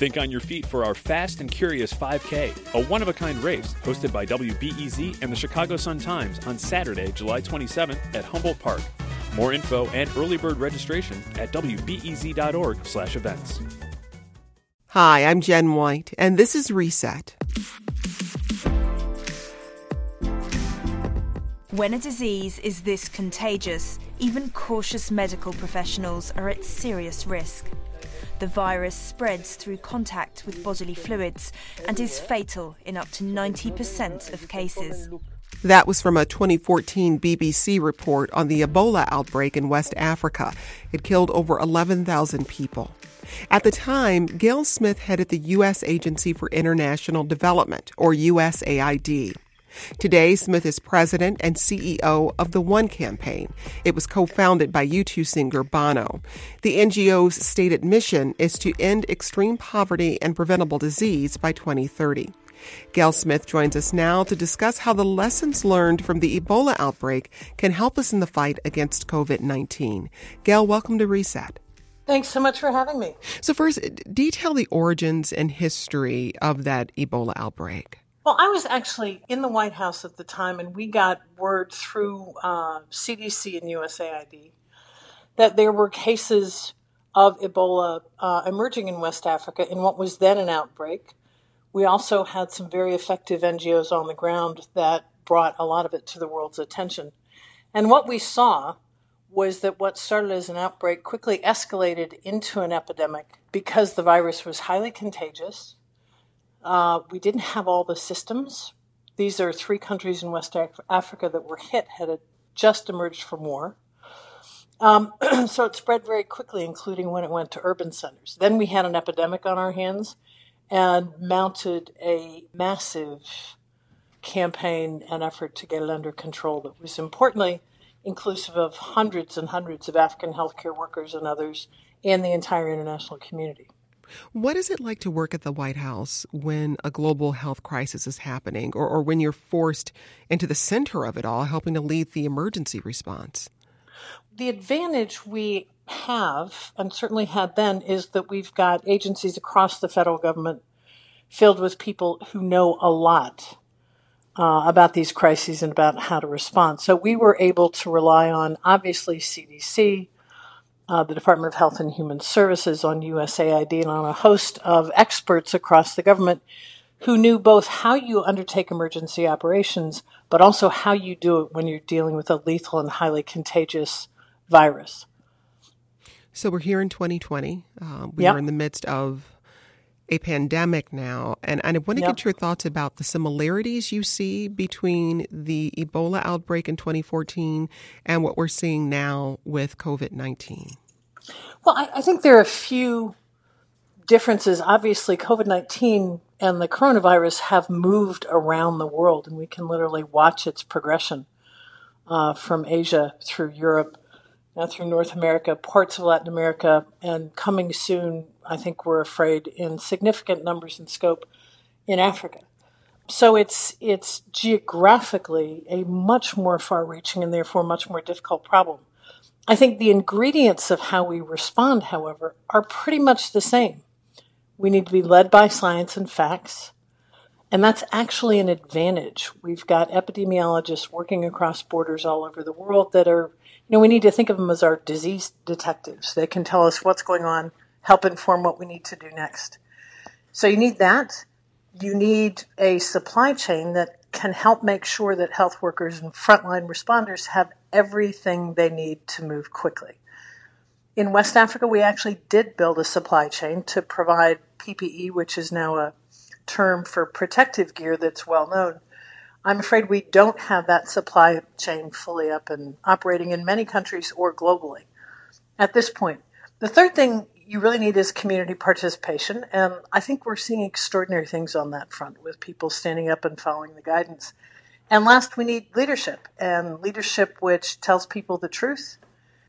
Think on your feet for our Fast and Curious 5K, a one of a kind race hosted by WBEZ and the Chicago Sun-Times on Saturday, July 27th at Humboldt Park. More info and early bird registration at wbez.org/events. Hi, I'm Jen White, and this is Reset. When a disease is this contagious, even cautious medical professionals are at serious risk. The virus spreads through contact with bodily fluids and is fatal in up to 90% of cases. That was from a 2014 BBC report on the Ebola outbreak in West Africa. It killed over 11,000 people. At the time, Gayle Smith headed the U.S. Agency for International Development, or USAID. Today, Smith is president and CEO of the One Campaign. It was co founded by U2 singer Bono. The NGO's stated mission is to end extreme poverty and preventable disease by 2030. Gayle Smith joins us now to discuss how the lessons learned from the Ebola outbreak can help us in the fight against COVID 19. Gayle, welcome to Reset. Thanks so much for having me. So, first, detail the origins and history of that Ebola outbreak. Well, I was actually in the White House at the time, and we got word through uh, CDC and USAID that there were cases of Ebola uh, emerging in West Africa in what was then an outbreak. We also had some very effective NGOs on the ground that brought a lot of it to the world's attention. And what we saw was that what started as an outbreak quickly escalated into an epidemic because the virus was highly contagious uh, we didn't have all the systems. These are three countries in West Africa that were hit, had just emerged from war. Um, so it spread very quickly, including when it went to urban centers. Then we had an epidemic on our hands and mounted a massive campaign and effort to get it under control that was importantly inclusive of hundreds and hundreds of African healthcare workers and others and the entire international community. What is it like to work at the White House when a global health crisis is happening or, or when you're forced into the center of it all, helping to lead the emergency response? The advantage we have, and certainly had then, is that we've got agencies across the federal government filled with people who know a lot uh, about these crises and about how to respond. So we were able to rely on, obviously, CDC, uh, the Department of Health and Human Services, on USAID, and on a host of experts across the government who knew both how you undertake emergency operations, but also how you do it when you're dealing with a lethal and highly contagious virus. So we're here in 2020. Uh, we yep. are in the midst of a pandemic now, and, I want to yep. get your thoughts about the similarities you see between the Ebola outbreak in 2014 and what we're seeing now with COVID 19. Well, I, I think there are a few differences. Obviously, COVID 19 and the coronavirus have moved around the world, and we can literally watch its progression uh, from Asia through Europe, now through North America, parts of Latin America, and coming soon, I think we're afraid, in significant numbers and scope in Africa. So it's it's geographically a much more far-reaching and therefore much more difficult problem. I think the ingredients of how we respond, however, are pretty much the same. We need to be led by science and facts, and that's actually an advantage. We've got epidemiologists working across borders all over the world that are, you know, we need to think of them as our disease detectives. They can tell us what's going on, help inform what we need to do next. So you need that. You need a supply chain that can help make sure that health workers and frontline responders have everything they need to move quickly. In West Africa, we actually did build a supply chain to provide PPE, which is now a term for protective gear that's well known. I'm afraid we don't have that supply chain fully up and operating in many countries or globally at this point. The third thing you really need is community participation. And I think we're seeing extraordinary things on that front with people standing up and following the guidance. And last, we need leadership and leadership which tells people the truth,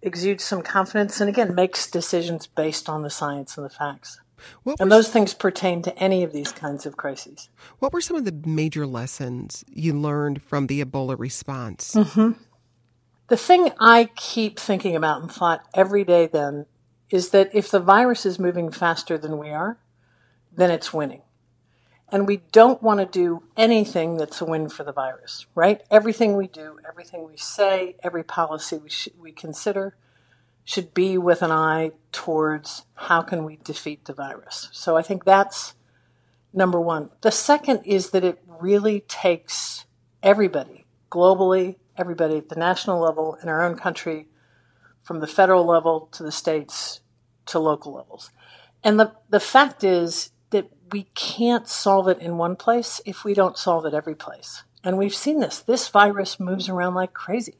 exudes some confidence, and again, makes decisions based on the science and the facts. And those things pertain to any of these kinds of crises. What were some of the major lessons you learned from the Ebola response? Mm-hmm. The thing I keep thinking about and thought every day then is that if the virus is moving faster than we are, then it's winning. And we don't want to do anything that's a win for the virus, right? Everything we do, everything we say, every policy we, sh- we consider should be with an eye towards how can we defeat the virus. So I think that's number one. The second is that it really takes everybody globally, everybody at the national level in our own country, from the federal level to the states to local levels. And the, the fact is, that we can't solve it in one place if we don't solve it every place. And we've seen this. This virus moves around like crazy.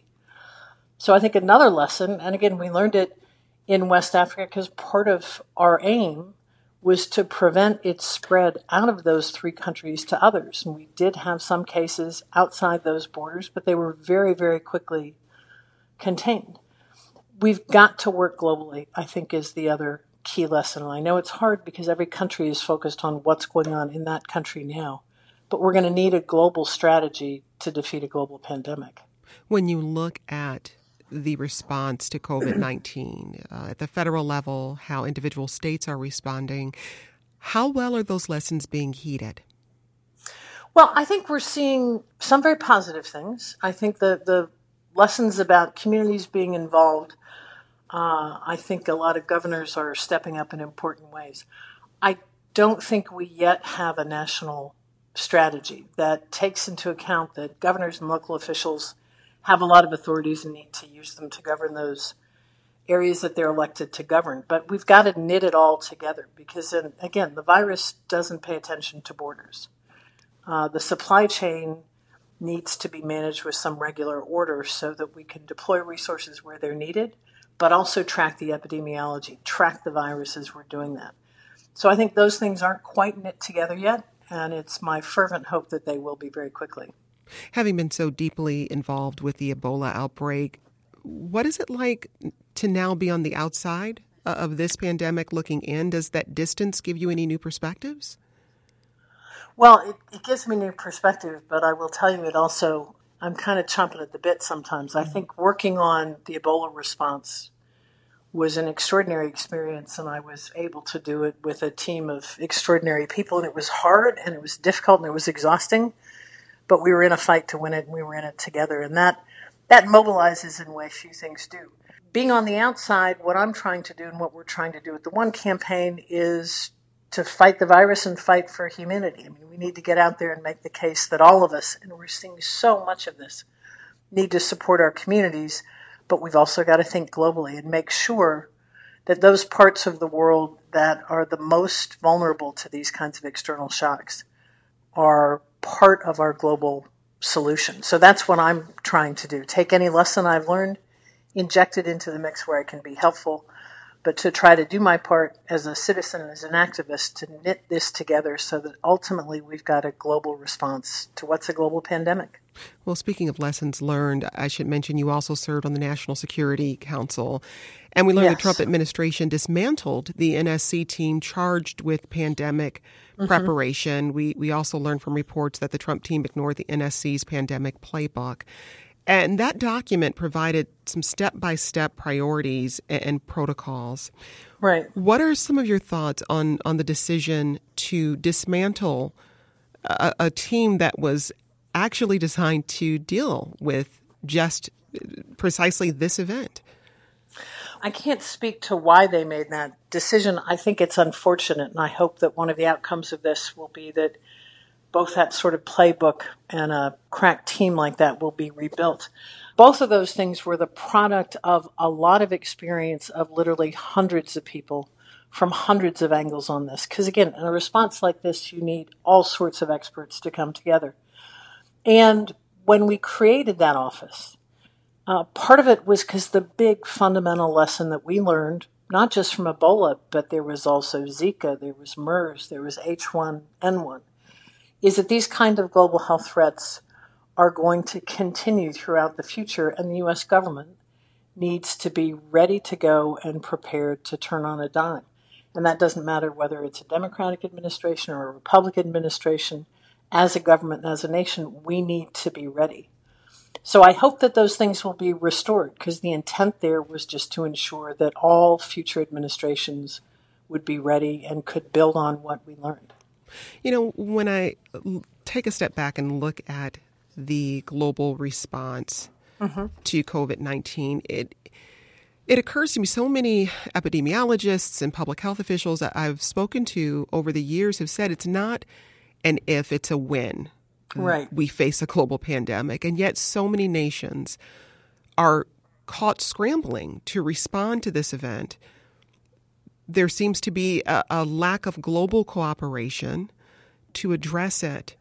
So I think another lesson, and again, we learned it in West Africa because part of our aim was to prevent its spread out of those three countries to others. And we did have some cases outside those borders, but they were very, very quickly contained. We've got to work globally, I think, is the other key lesson. And I know it's hard because every country is focused on what's going on in that country now. But we're going to need a global strategy to defeat a global pandemic. When you look at the response to COVID 19 uh, at the federal level, how individual states are responding, how well are those lessons being heeded? Well, I think we're seeing some very positive things. I think the, the lessons about communities being involved uh, I think a lot of governors are stepping up in important ways. I don't think we yet have a national strategy that takes into account that governors and local officials have a lot of authorities and need to use them to govern those areas that they're elected to govern. But we've got to knit it all together because, in, again, the virus doesn't pay attention to borders. Uh, the supply chain needs to be managed with some regular order so that we can deploy resources where they're needed but also track the epidemiology, track the virus as we're doing that. So I think those things aren't quite knit together yet, and it's my fervent hope that they will be very quickly. Having been so deeply involved with the Ebola outbreak, what is it like to now be on the outside uh, of this pandemic looking in? Does that distance give you any new perspectives? Well, it, it gives me new perspective, but I will tell you it also I'm kind of chomping at the bit sometimes. I mm-hmm. think working on the Ebola response was an extraordinary experience, and I was able to do it with a team of extraordinary people. And it was hard, and it was difficult, and it was exhausting, but we were in a fight to win it, and we were in it together. And that that mobilizes in a way few things do. Being on the outside, what I'm trying to do and what we're trying to do with the one campaign is to fight the virus and fight for humanity. I mean, we need to get out there and make the case that all of us, and we're seeing so much of this, need to support our communities, but we've also got to think globally and make sure that those parts of the world that are the most vulnerable to these kinds of external shocks are part of our global solution. So that's what I'm trying to do. Take any lesson I've learned, inject it into the mix where I can be helpful but to try to do my part as a citizen and as an activist to knit this together so that ultimately we've got a global response to what's a global pandemic. Well, speaking of lessons learned, I should mention you also served on the National Security Council. And we learned yes. the Trump administration dismantled the NSC team charged with pandemic mm-hmm. preparation. We, we also learned from reports that the Trump team ignored the NSC's pandemic playbook. And that document provided some step by step priorities and protocols. Right. What are some of your thoughts on, on the decision to dismantle a, a team that was actually designed to deal with just uh, precisely this event? I can't speak to why they made that decision. I think it's unfortunate, and I hope that one of the outcomes of this will be that both that sort of playbook and a crack team like that will be rebuilt. Both of those things were the product of a lot of experience of literally hundreds of people from hundreds of angles on this. Because again, in a response like this, you need all sorts of experts to come together. And when we created that office, uh, part of it was because the big fundamental lesson that we learned not just from Ebola, but there was also Zika, there was MERS, there was H1N1, is that these kind of global health threats are going to continue throughout the future, and the U.S. government needs to be ready to go and prepared to turn on a dime. And that doesn't matter whether it's a Democratic administration or a Republican administration. As a government and as a nation, we need to be ready. So I hope that those things will be restored because the intent there was just to ensure that all future administrations would be ready and could build on what we learned. You know, when I take a step back and look at the global response mm-hmm. to COVID 19, it it occurs to me so many epidemiologists and public health officials that I've spoken to over the years have said it's not an if, it's a when right. we face a global pandemic. And yet, so many nations are caught scrambling to respond to this event. There seems to be a, a lack of global cooperation to address it.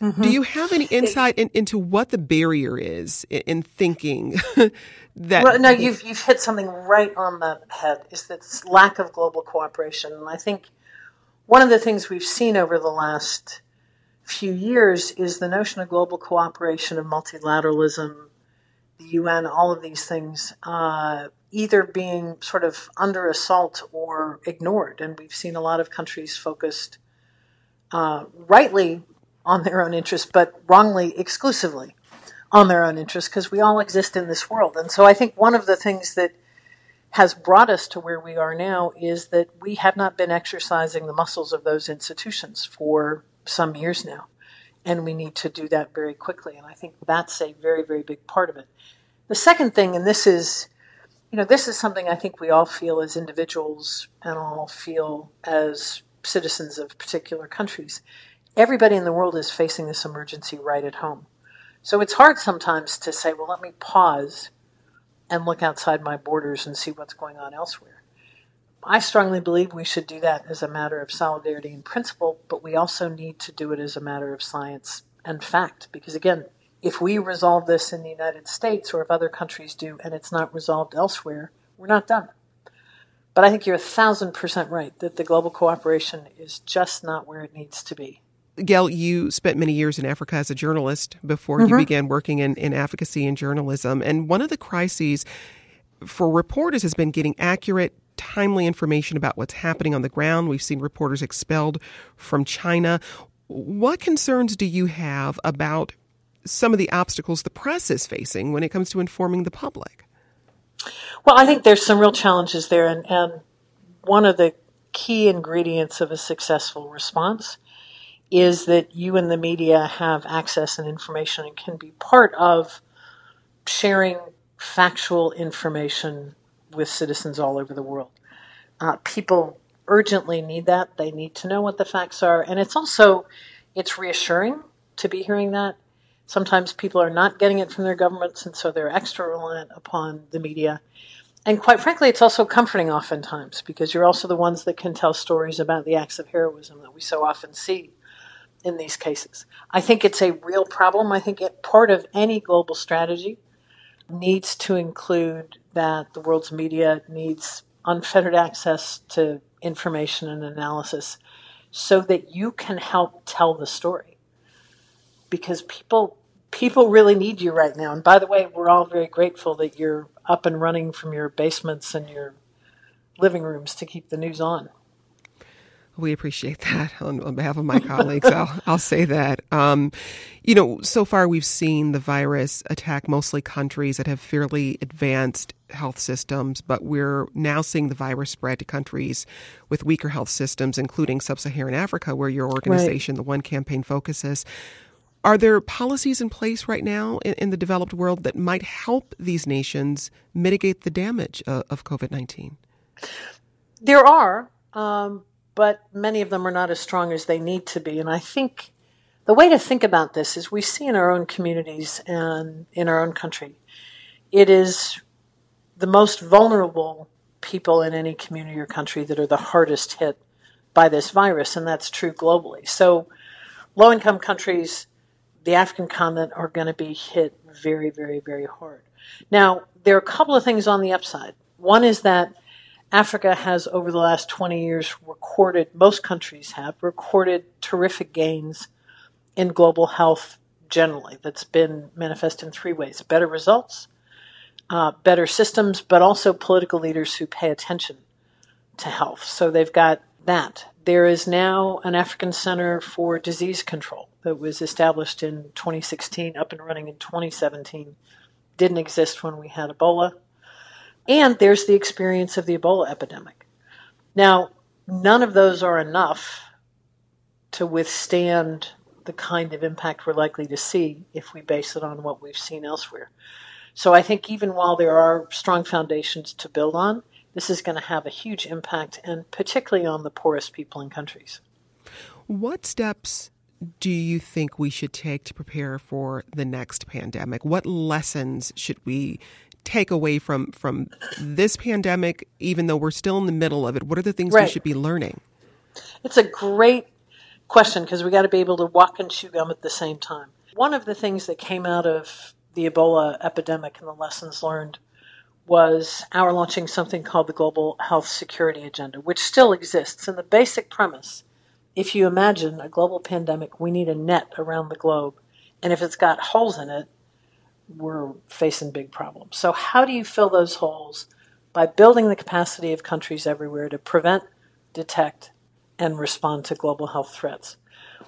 Mm-hmm. Do you have any insight in, into what the barrier is in, in thinking that? Well, no, you've you've hit something right on the head. Is this lack of global cooperation? And I think one of the things we've seen over the last few years is the notion of global cooperation of multilateralism, the UN, all of these things, uh, either being sort of under assault or ignored. And we've seen a lot of countries focused uh, rightly on their own interests, but wrongly exclusively on their own interests because we all exist in this world. And so I think one of the things that has brought us to where we are now is that we have not been exercising the muscles of those institutions for some years now. And we need to do that very quickly. And I think that's a very, very big part of it. The second thing, and this is, you know, this is something I think we all feel as individuals and all feel as citizens of particular countries. Everybody in the world is facing this emergency right at home. So it's hard sometimes to say, well, let me pause and look outside my borders and see what's going on elsewhere. I strongly believe we should do that as a matter of solidarity and principle, but we also need to do it as a matter of science and fact. Because again, if we resolve this in the United States or if other countries do and it's not resolved elsewhere, we're not done. But I think you're a thousand percent right that the global cooperation is just not where it needs to be. Gayle, you spent many years in Africa as a journalist before mm-hmm. you began working in, in advocacy and journalism. And one of the crises for reporters has been getting accurate, timely information about what's happening on the ground. We've seen reporters expelled from China. What concerns do you have about some of the obstacles the press is facing when it comes to informing the public? Well, I think there's some real challenges there, and, and one of the key ingredients of a successful response is that you and the media have access and information and can be part of sharing factual information with citizens all over the world. Uh, people urgently need that. They need to know what the facts are, and it's also it's reassuring to be hearing that. Sometimes people are not getting it from their governments, and so they're extra reliant upon the media. And quite frankly, it's also comforting oftentimes because you're also the ones that can tell stories about the acts of heroism that we so often see in these cases. I think it's a real problem. I think it, part of any global strategy needs to include that the world's media needs unfettered access to information and analysis so that you can help tell the story because people people really need you right now and by the way we're all very grateful that you're up and running from your basements and your living rooms to keep the news on we appreciate that on, on behalf of my colleagues. I'll, I'll say that. Um, you know, so far we've seen the virus attack mostly countries that have fairly advanced health systems, but we're now seeing the virus spread to countries with weaker health systems, including sub Saharan Africa, where your organization, right. the One Campaign, focuses. Are there policies in place right now in, in, the developed world that might help these nations mitigate the damage of COVID 19? There are. Um, but many of them are not as strong as they need to be. And I think the way to think about this is we see in our own communities and in our own country, it is the most vulnerable people in any community or country that are the hardest hit by this virus, and that's true globally. So, low income countries, the African continent, are going to be hit very, very, very hard. Now, there are a couple of things on the upside. One is that Africa has, over the last 20 years, recorded, most countries have, recorded terrific gains in global health generally. That's been manifest in three ways better results, uh, better systems, but also political leaders who pay attention to health. So they've got that. There is now an African Center for Disease Control that was established in 2016, up and running in 2017. Didn't exist when we had Ebola. And there's the experience of the Ebola epidemic. Now, none of those are enough to withstand the kind of impact we're likely to see if we base it on what we've seen elsewhere. So I think even while there are strong foundations to build on, this is going to have a huge impact, and particularly on the poorest people and countries. What steps do you think we should take to prepare for the next pandemic? What lessons should we take away from from this pandemic, even though we're still in the middle of it? What are the things right. we should be learning? It's a great question because we got to be able to walk and chew gum at the same time. One of the things that came out of the Ebola epidemic and the lessons learned was our launching something called the Global Health Security Agenda, which still exists. And the basic premise if you imagine a global pandemic, we need a net around the globe. And if it's got holes in it, we're facing big problems. So, how do you fill those holes? By building the capacity of countries everywhere to prevent, detect, and respond to global health threats.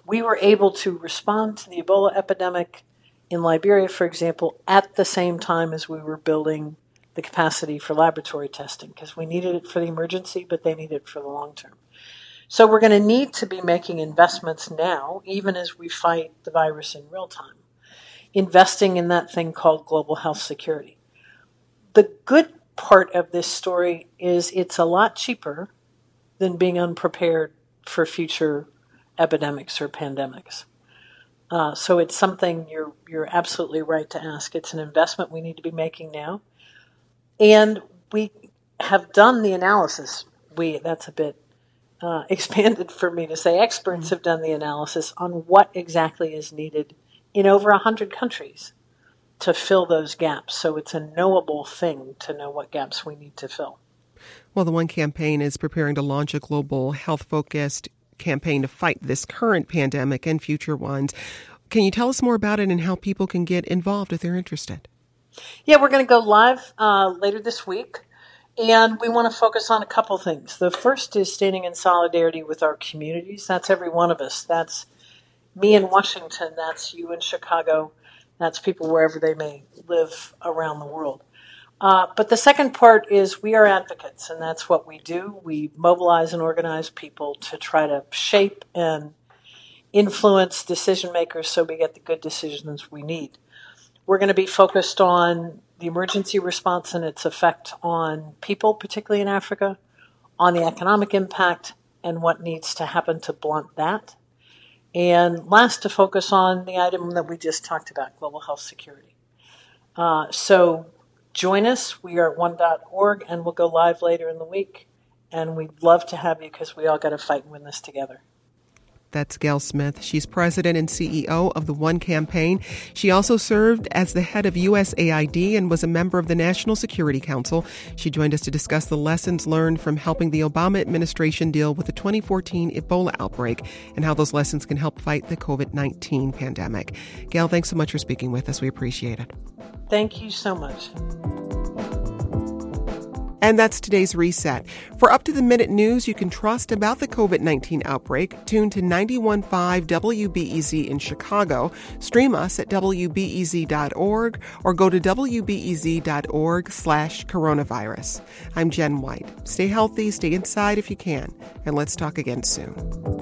We were able to respond to the Ebola epidemic in Liberia, for example, at the same time as we were building the capacity for laboratory testing because we needed it for the emergency, but they needed it for the long term. So we're going to need to be making investments now, even as we fight the virus in real time investing in that thing called global health security. The good part of this story is it's a lot cheaper than being unprepared for future epidemics or pandemics. Uh, so it's something you're you're absolutely right to ask. It's an investment we need to be making now, and we have done the analysis. We that's a bit uh, expanded for me to say. Experts mm-hmm. have done the analysis on what exactly is needed in over 100 countries to fill those gaps. So it's a knowable thing to know what gaps we need to fill. Well, the One Campaign is preparing to launch a global health focused campaign to fight this current pandemic and future ones. Can you tell us more about it and how people can get involved if they're interested? Yeah, we're going to go live uh, later this week. And we want to focus on a couple things. The first is standing in solidarity with our communities. That's every one of us. That's me in Washington, that's you in Chicago, that's people wherever they may live around the world. Uh, but the second part is we are advocates, and that's what we do. We mobilize and organize people to try to shape and influence decision makers so we get the good decisions we need. We're going to be focused on the emergency response and its effect on people, particularly in Africa, on the economic impact, and what needs to happen to blunt that. And last, to focus on the item that we just talked about global health security. Uh, so join us. We are at one.org and we'll go live later in the week. And we'd love to have you because we all got to fight and win this together. That's Gayle Smith. She's president and CEO of the One Campaign. She also served as the head of USAID and was a member of the National Security Council. She joined us to discuss the lessons learned from helping the Obama administration deal with the 2014 Ebola outbreak and how those lessons can help fight the COVID 19 pandemic. Gayle, thanks so much for speaking with us. We appreciate it. Thank you so much. And that's today's reset. For up to the minute news you can trust about the COVID 19 outbreak, tune to 915 WBEZ in Chicago, stream us at WBEZ.org, or go to WBEZ.org slash coronavirus. I'm Jen White. Stay healthy, stay inside if you can, and let's talk again soon.